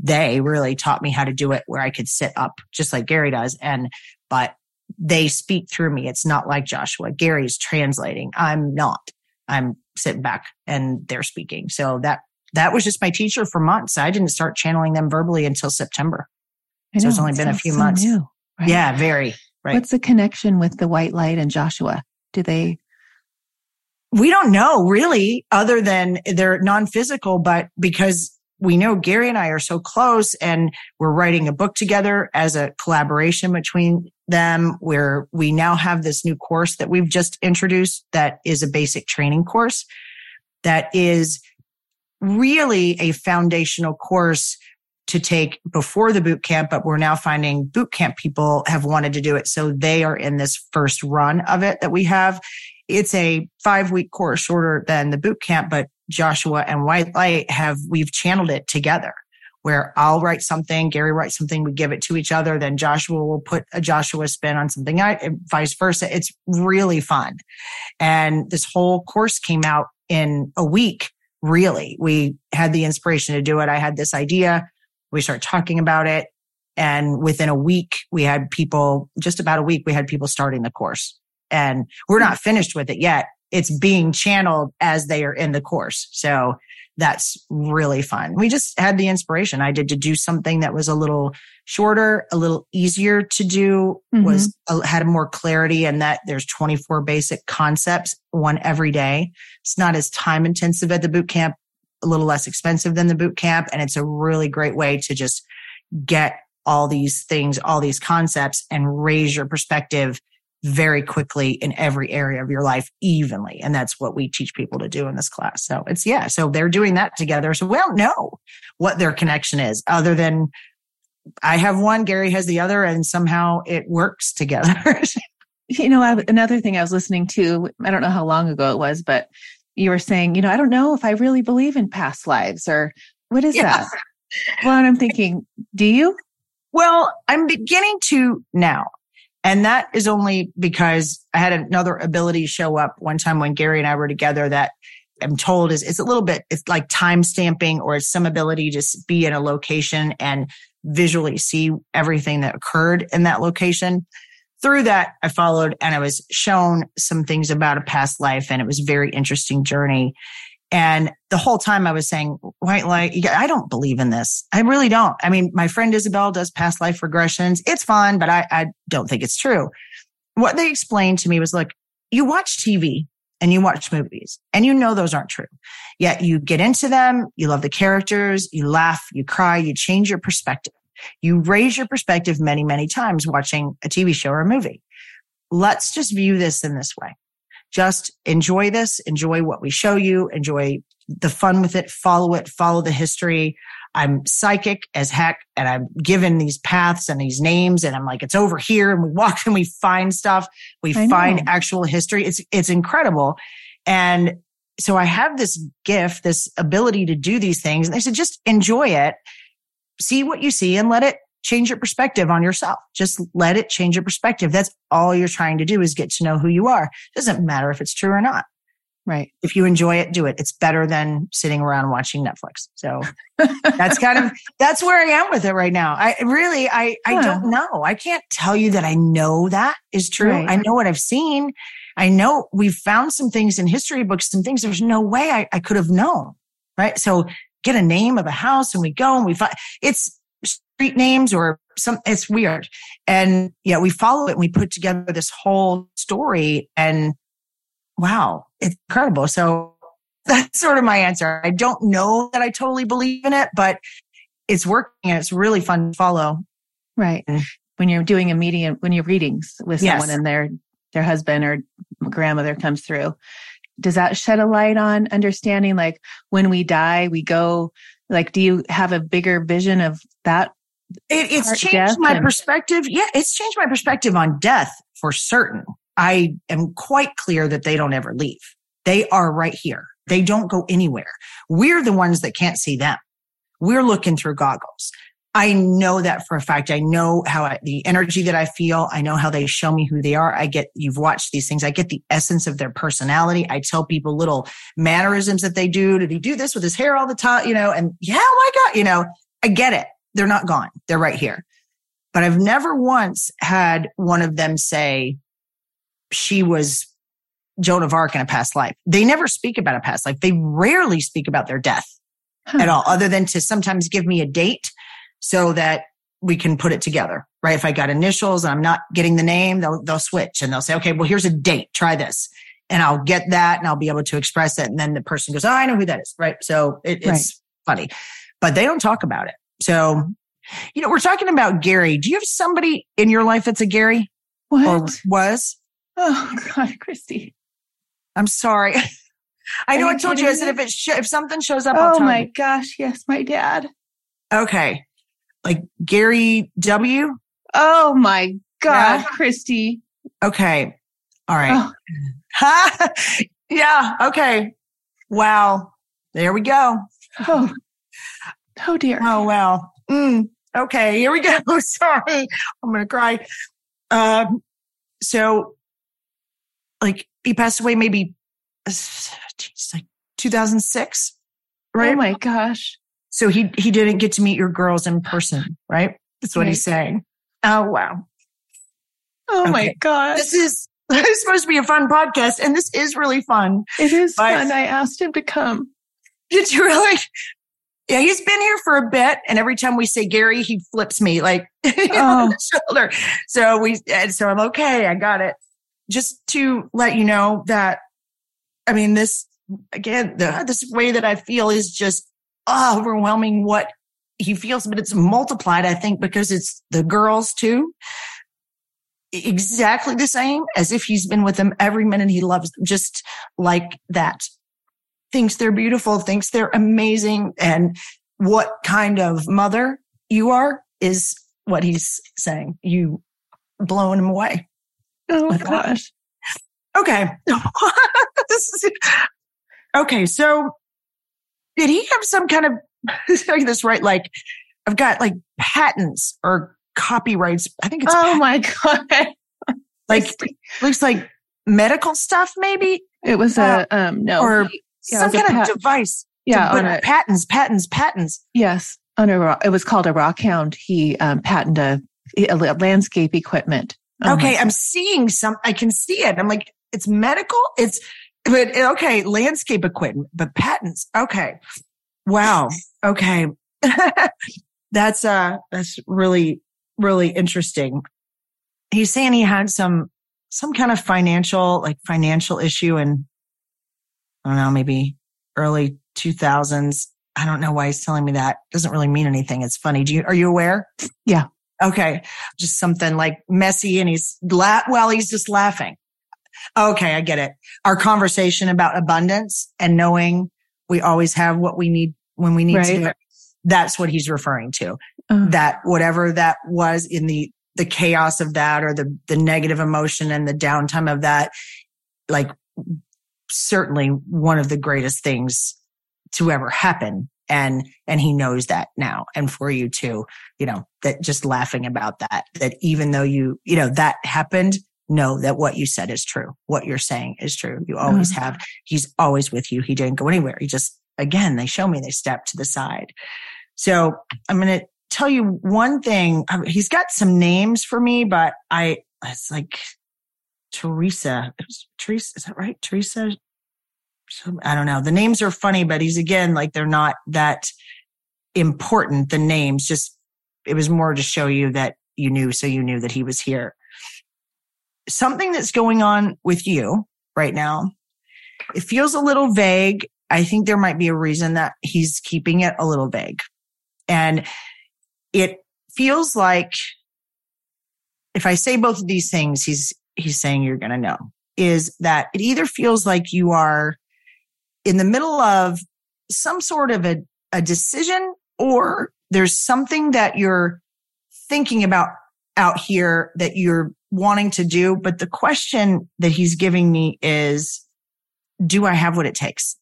they really taught me how to do it where I could sit up just like Gary does. And, but they speak through me. It's not like Joshua. Gary's translating. I'm not. I'm sitting back and they're speaking. So that, that was just my teacher for months. I didn't start channeling them verbally until September. Know, so it's only been a few so months. New. Right? Yeah, very. Right. What's the connection with the white light and Joshua? Do they? We don't know really, other than they're non physical, but because we know Gary and I are so close and we're writing a book together as a collaboration between them where we now have this new course that we've just introduced that is a basic training course that is really a foundational course to take before the boot camp, but we're now finding boot camp people have wanted to do it. So they are in this first run of it that we have. It's a five week course shorter than the boot camp, but Joshua and White Light have, we've channeled it together where I'll write something, Gary writes something, we give it to each other. Then Joshua will put a Joshua spin on something, I, vice versa. It's really fun. And this whole course came out in a week. Really, we had the inspiration to do it. I had this idea. We started talking about it. And within a week, we had people, just about a week, we had people starting the course. And we're not finished with it yet. It's being channeled as they are in the course. So that's really fun. We just had the inspiration. I did to do something that was a little shorter, a little easier to do, mm-hmm. was had more clarity and that there's 24 basic concepts, one every day. It's not as time intensive at the boot camp, a little less expensive than the boot camp. And it's a really great way to just get all these things, all these concepts and raise your perspective very quickly in every area of your life evenly. And that's what we teach people to do in this class. So it's, yeah. So they're doing that together. So we don't know what their connection is other than I have one, Gary has the other, and somehow it works together. you know, another thing I was listening to, I don't know how long ago it was, but you were saying, you know, I don't know if I really believe in past lives or what is yeah. that? Well, and I'm thinking, do you? Well, I'm beginning to now. And that is only because I had another ability show up one time when Gary and I were together that I'm told is it's a little bit, it's like time stamping or it's some ability to be in a location and visually see everything that occurred in that location. Through that, I followed and I was shown some things about a past life and it was a very interesting journey. And the whole time I was saying, white light, I don't believe in this. I really don't. I mean, my friend Isabel does past life regressions. It's fun, but I, I don't think it's true. What they explained to me was like, you watch TV and you watch movies and you know those aren't true. Yet you get into them. You love the characters. You laugh, you cry, you change your perspective. You raise your perspective many, many times watching a TV show or a movie. Let's just view this in this way just enjoy this, enjoy what we show you, enjoy the fun with it, follow it, follow the history. I'm psychic as heck and I'm given these paths and these names and I'm like, it's over here. And we walk and we find stuff. We find actual history. It's, it's incredible. And so I have this gift, this ability to do these things. And they said, just enjoy it, see what you see and let it change your perspective on yourself. Just let it change your perspective. That's all you're trying to do is get to know who you are. It doesn't matter if it's true or not. Right. If you enjoy it, do it. It's better than sitting around watching Netflix. So that's kind of, that's where I am with it right now. I really, I, I don't know. I can't tell you that I know that is true. Right. I know what I've seen. I know we've found some things in history books, some things there's no way I, I could have known. Right. So get a name of a house and we go and we find it's, street names or some, it's weird. And yeah, we follow it and we put together this whole story and wow, it's incredible. So that's sort of my answer. I don't know that I totally believe in it, but it's working and it's really fun to follow. Right. Mm. When you're doing a medium, when you're readings with yes. someone and their, their husband or grandmother comes through, does that shed a light on understanding like when we die, we go like, do you have a bigger vision of that it, it's changed my and- perspective. Yeah, it's changed my perspective on death for certain. I am quite clear that they don't ever leave. They are right here. They don't go anywhere. We're the ones that can't see them. We're looking through goggles. I know that for a fact. I know how I, the energy that I feel. I know how they show me who they are. I get, you've watched these things. I get the essence of their personality. I tell people little mannerisms that they do. Did he do this with his hair all the time? You know, and yeah, oh my God, you know, I get it they're not gone. They're right here. But I've never once had one of them say she was Joan of Arc in a past life. They never speak about a past life. They rarely speak about their death huh. at all, other than to sometimes give me a date so that we can put it together, right? If I got initials and I'm not getting the name, they'll, they'll switch and they'll say, okay, well, here's a date. Try this. And I'll get that and I'll be able to express it. And then the person goes, Oh, I know who that is. Right. So it, it's right. funny, but they don't talk about it. So, you know, we're talking about Gary. Do you have somebody in your life that's a Gary? What? Or was? Oh God, Christy. I'm sorry. I know I told you. I said if it sh- if something shows up, oh my you. gosh, yes, my dad. Okay, like Gary W. Oh my God, yeah. Christy. Okay, all right. Oh. yeah. Okay. Wow. There we go. Oh Oh dear. Oh well. Mm, okay, here we go. Sorry, I'm gonna cry. Um, so, like, he passed away maybe, geez, like 2006, right? Oh my gosh. So he he didn't get to meet your girls in person, right? That's what Right. he's saying. Oh wow. Oh my god. This is this is supposed to be a fun podcast, and this is really fun. It is But- fun. I asked him to come. Did you really? Yeah, he's been here for a bit, and every time we say Gary, he flips me like Oh. the shoulder. So we, and so I'm okay. I got it. Just to let you know that, I mean, this again, the, this way that I feel is just overwhelming. What he feels, but it's multiplied. I think because it's the girls too. Exactly the same as if he's been with them every minute. He loves them just like that thinks they're beautiful, thinks they're amazing. And what kind of mother you are is what he's saying. You blowing him away. Oh that. gosh. Okay. Okay. So did he have some kind of, this right? Like I've got like patents or copyrights. I think it's Oh my god. like, looks like medical stuff maybe it was a um no or yeah, some kind pat- of device. yeah on a patents, patents, patents. yes on a it was called a rock hound. He um patented a, a landscape equipment. Oh okay, I'm seeing some. I can see it. I'm like, it's medical. It's but okay, landscape equipment, but patents. Okay, wow. Okay, that's uh, that's really really interesting. He's saying he had some some kind of financial like financial issue in I don't know maybe early 2000s. I don't know why he's telling me that. Doesn't really mean anything. It's funny. Do you are you aware? Yeah. Okay. Just something like messy and he's la- well, he's just laughing. Okay. I get it. Our conversation about abundance and knowing we always have what we need when we need Right. to. That's what he's referring to. Oh. That whatever that was in the, the chaos of that or the, the negative emotion and the downtime of that, like certainly one of the greatest things to ever happen. And, and he knows that now. And for you too, you know, that just laughing about that, that even though you, you know, that happened, know that what you said is true. What you're saying is true. You always Mhm. have. He's always with you. He didn't go anywhere. He just, again, they show me they step to the side. So I'm going to tell you one thing. He's got some names for me, but I, it's like Teresa. It was Teresa. Is that right? Teresa. Some- I don't know. The names are funny, but he's again, like they're not that important. The names just, it was more to show you that you knew. So you knew that he was here. Something that's going on with you right now. It feels a little vague. I think there might be a reason that he's keeping it a little vague. And it feels like if I say both of these things, he's, he's saying you're going to know is that it either feels like you are in the middle of some sort of a, a decision or there's something that you're thinking about out here that you're wanting to do. But the question that he's giving me is, do I have what it takes?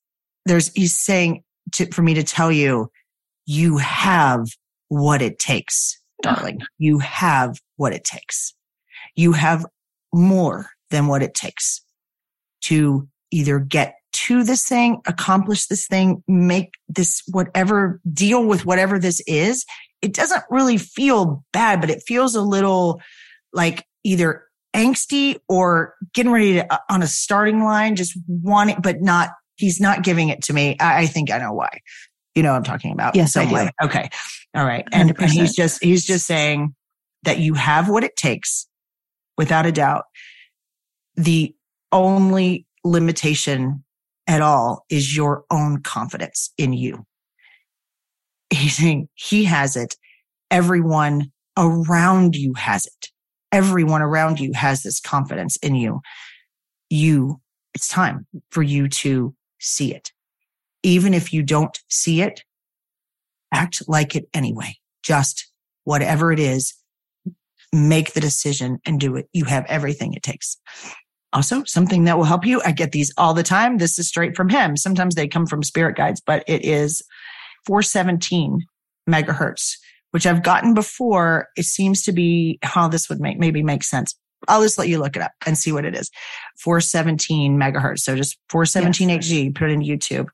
There's, he's saying to, for me to tell you, you have what it takes, darling. You have what it takes. You have more than what it takes to either get to this thing, accomplish this thing, make this whatever deal with whatever this is. It doesn't really feel bad, but it feels a little like either angsty or getting ready to uh, on a starting line, just wanting, but not, he's not giving it to me. I, I think I know why. You know what I'm talking about. Yes, I do. way. Okay. All right. And, and 100%. he's just, he's just saying that you have what it takes without a doubt. The only limitation at all is your own confidence in you. He's saying he has it. Everyone around you has it. Everyone around you has this confidence in you. You, it's time for you to see it. Even if you don't see it, act like it anyway. Just whatever it is, make the decision and do it. You have everything it takes. Also, something that will help you. I get these all the time. This is straight from him. Sometimes they come from spirit guides, but it is 417 megahertz, which I've gotten before. It seems to be how this would make maybe make sense. I'll just let you look it up and see what it is. 417 megahertz. So just 417 yes. HG, put it in YouTube.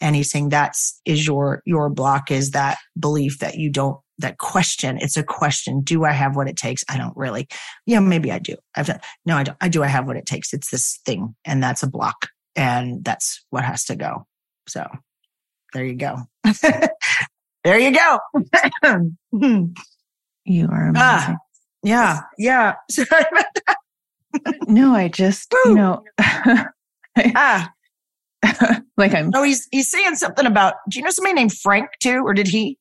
And he's saying that's is your your block is that belief that you don't that question. It's a question. Do I have what it takes? I don't really. Yeah, maybe I do. I've done, no, I don't. I do. I have what it takes. It's this thing, and that's a block, and that's what has to go. So there you go. there you go. you are ah, amazing. Ah, yeah, yeah. Sorry about that. no, I just, Woo. you know, ah. like I'm. Oh, he's he's saying something about. Do you know somebody named Frank too, or did he?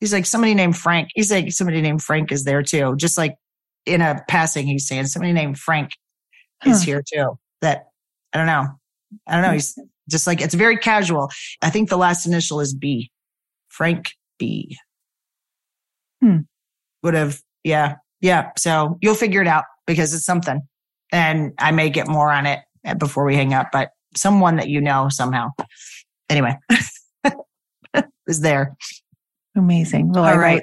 He's like somebody named Frank. He's like somebody named Frank is there too. Just like in a passing, he's saying somebody named Frank is huh. here too. That I don't know. I don't know. He's just like it's very casual. I think the last initial is B. Frank B. Hmm. Would have, yeah, yeah. So you'll figure it out because it's something. And I may get more on it before we hang up, but someone that you know somehow. Anyway, is there. Amazing. Well, All I right. write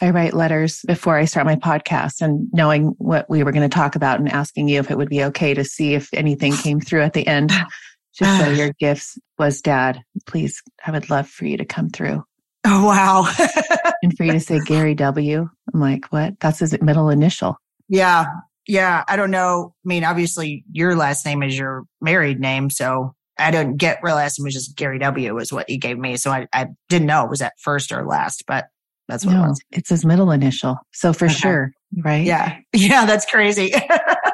I write letters before I start my podcast and knowing what we were going to talk about and asking you if it would be okay to see if anything came through at the end. Just so your gifts was dad. Please, I would love for you to come through. Oh, wow. and for you to say Gary W. I'm like, what? That's his middle initial. Yeah. Yeah. I don't know. I mean, obviously your last name is your married name. So I didn't get real last name was just Gary W was what he gave me. So I, I didn't know it was at first or last, but that's what no, it was. It's his middle initial. So for okay. sure. Right. Yeah. Yeah. That's crazy.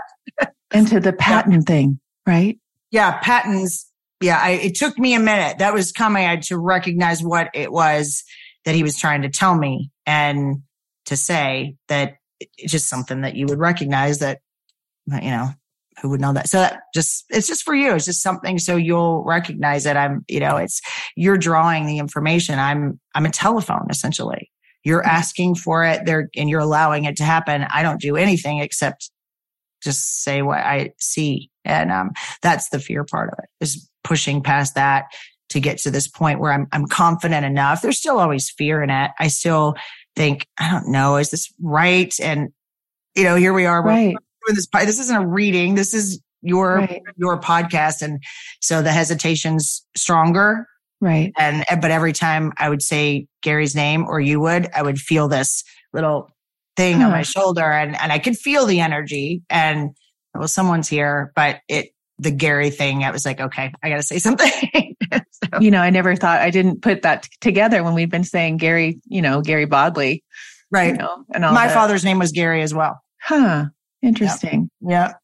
and to the patent yeah. thing, right? Yeah. Patents. Yeah. I, it took me a minute. That was coming. I had to recognize what it was that he was trying to tell me and to say that it's just something that you would recognize that, you know, who would know that? So that just, it's just for you. It's just something so you'll recognize that I'm, you know, it's, you're drawing the information. I'm, I'm a telephone essentially. You're mm-hmm. asking for it there and you're allowing it to happen. I don't do anything except just say what I see. And, um, that's the fear part of it is pushing past that to get to this point where I'm, I'm confident enough. There's still always fear in it. I still think, I don't know, is this right? And, you know, here we are. Right doing this. This isn't a reading. This is your right. your podcast, and so the hesitation's stronger. Right. And but every time I would say Gary's name or you would, I would feel this little thing huh. on my shoulder, and and I could feel the energy. And well, someone's here, but it the Gary thing, I was like, okay, I got to say something. so. You know, I never thought I didn't put that t- together when we've been saying Gary, you know, Gary Bodley. Right. You know, and my that. father's name was Gary as well. Huh. Interesting. Yeah.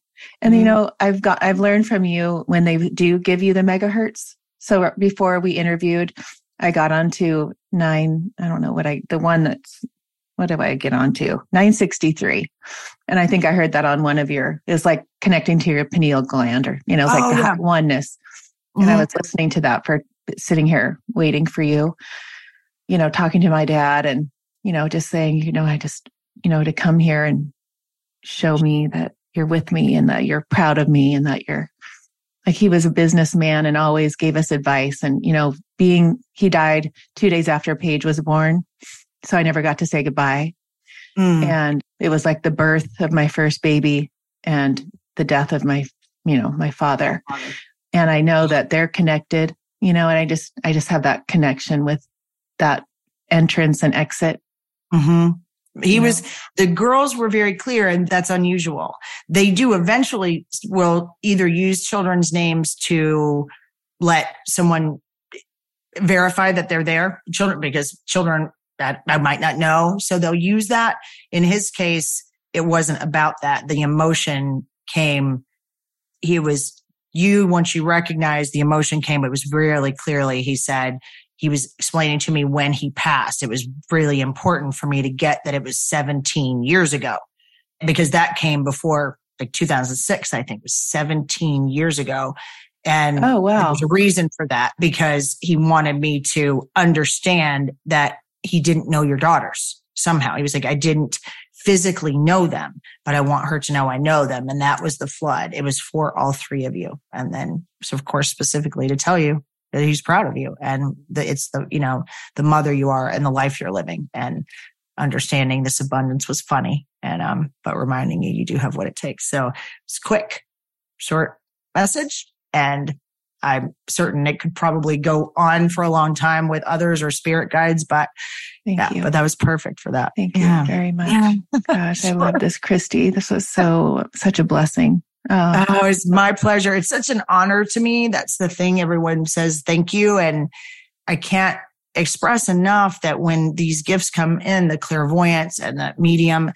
And mm-hmm. you know, I've got I've learned from you when they do give you the megahertz. So before we interviewed, I got onto nine. I don't know what I the one that's what do I get onto? 963. And I think I heard that on one of your is like connecting to your pineal gland or, you know, it's like oh, yeah. oneness. Mm-hmm. And I mm-hmm. was listening to that for sitting here waiting for you, you know, talking to my dad and, you know, just saying, you know, I just, you know, to come here and show me that you're with me and that you're proud of me and that you're like he was a businessman and always gave us advice and you know being he died 2 days after Paige was born so I never got to say goodbye mm. and it was like the birth of my first baby and the death of my you know my father and I know that they're connected you know and I just I just have that connection with that entrance and exit hmm he yeah. was, the girls were very clear and that's unusual. They do eventually will either use children's names to let someone verify that they're there, children, because children that I might not know. So they'll use that. In his case, it wasn't about that. The emotion came. He was you once you recognize the emotion came. It was really clearly. He said, he was explaining to me when he passed. It was really important for me to get that it was 17 years ago because that came before like 2006, I think was 17 years ago. And oh, wow. there's a reason for that because he wanted me to understand that he didn't know your daughters somehow. He was like, I didn't physically know them, but I want her to know I know them. And that was the flood. It was for all three of you. And then, so of course, specifically to tell you that he's proud of you and the, it's the, you know, the mother you are and the life you're living and understanding this abundance was funny and, um, but reminding you, you do have what it takes. So it's quick, short message. And I'm certain it could probably go on for a long time with others or spirit guides, but Thank yeah, you. but that was perfect for that. Thank you very much. Yeah. Gosh, I love this, Christy. This was so such a blessing. Oh, Oh, it's my pleasure. It's such an honor to me. That's the thing. Everyone says thank you. And I can't express enough that when these gifts come in, the clairvoyance and the medium,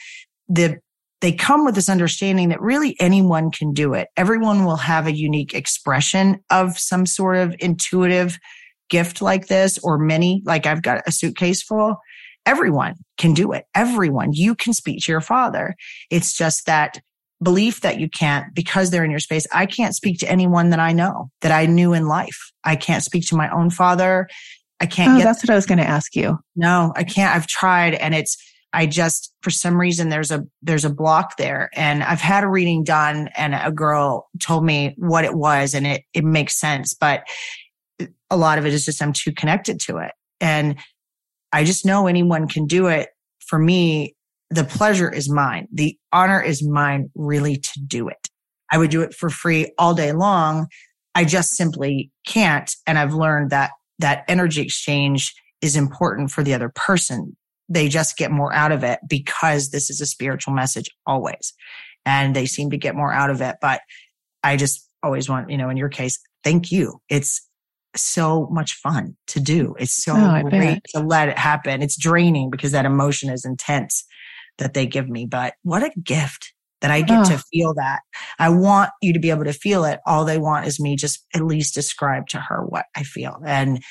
the they come with this understanding that really anyone can do it. Everyone will have a unique expression of some sort of intuitive gift like this or many, like I've got a suitcase full. Everyone can do it. Everyone. You can speak to your father. It's just that belief that you can't because they're in your space. I can't speak to anyone that I know that I knew in life. I can't speak to my own father. I can't oh get that's what I was going to ask you. no, I can't. I've tried and it's, I just, for some reason, there's a, there's a block there. And I've had a reading done and a girl told me what it was and it, it makes sense. But a lot of it is just, I'm too connected to it. And I just know anyone can do it. For me, the pleasure is mine. The honor is mine really to do it. I would do it for free all day long. I just simply can't. And I've learned that that energy exchange is important for the other person. They just get more out of it because this is a spiritual message always. And they seem to get more out of it. But I just always want, you know, in your case, thank you. It's so much fun to do. It's so Oh, great to let it happen. It's draining because that emotion is intense that they give me. But what a gift that I get Oh. to ah. feel that. I want you to be able to feel it. All they want is me just at least describe to her what I feel. And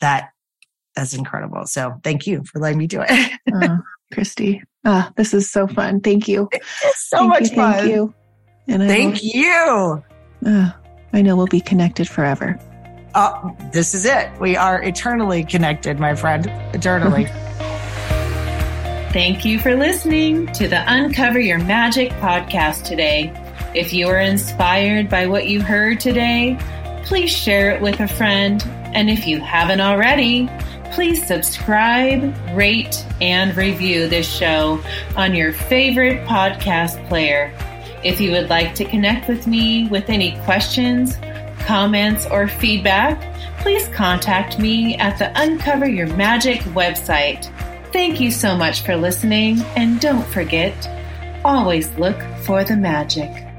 that that's incredible. So thank you for letting me do it. Oh, Christy. Ah, this is so fun. Thank you. it's so thank much you, fun. Thank you. And I Thank will- you. ah, I know we'll be connected forever. Oh, this is it. We are eternally connected, my friend. Eternally. Thank you for listening to the Uncover Your Magic podcast today. If you were inspired by what you heard today, please share it with a friend. And if you haven't already, please subscribe, rate, and review this show on your favorite podcast player. If you would like to connect with me with any questions, comments, or feedback, please contact me at the Uncover Your Magic website. Thank you so much for listening, and don't forget, always look for the magic.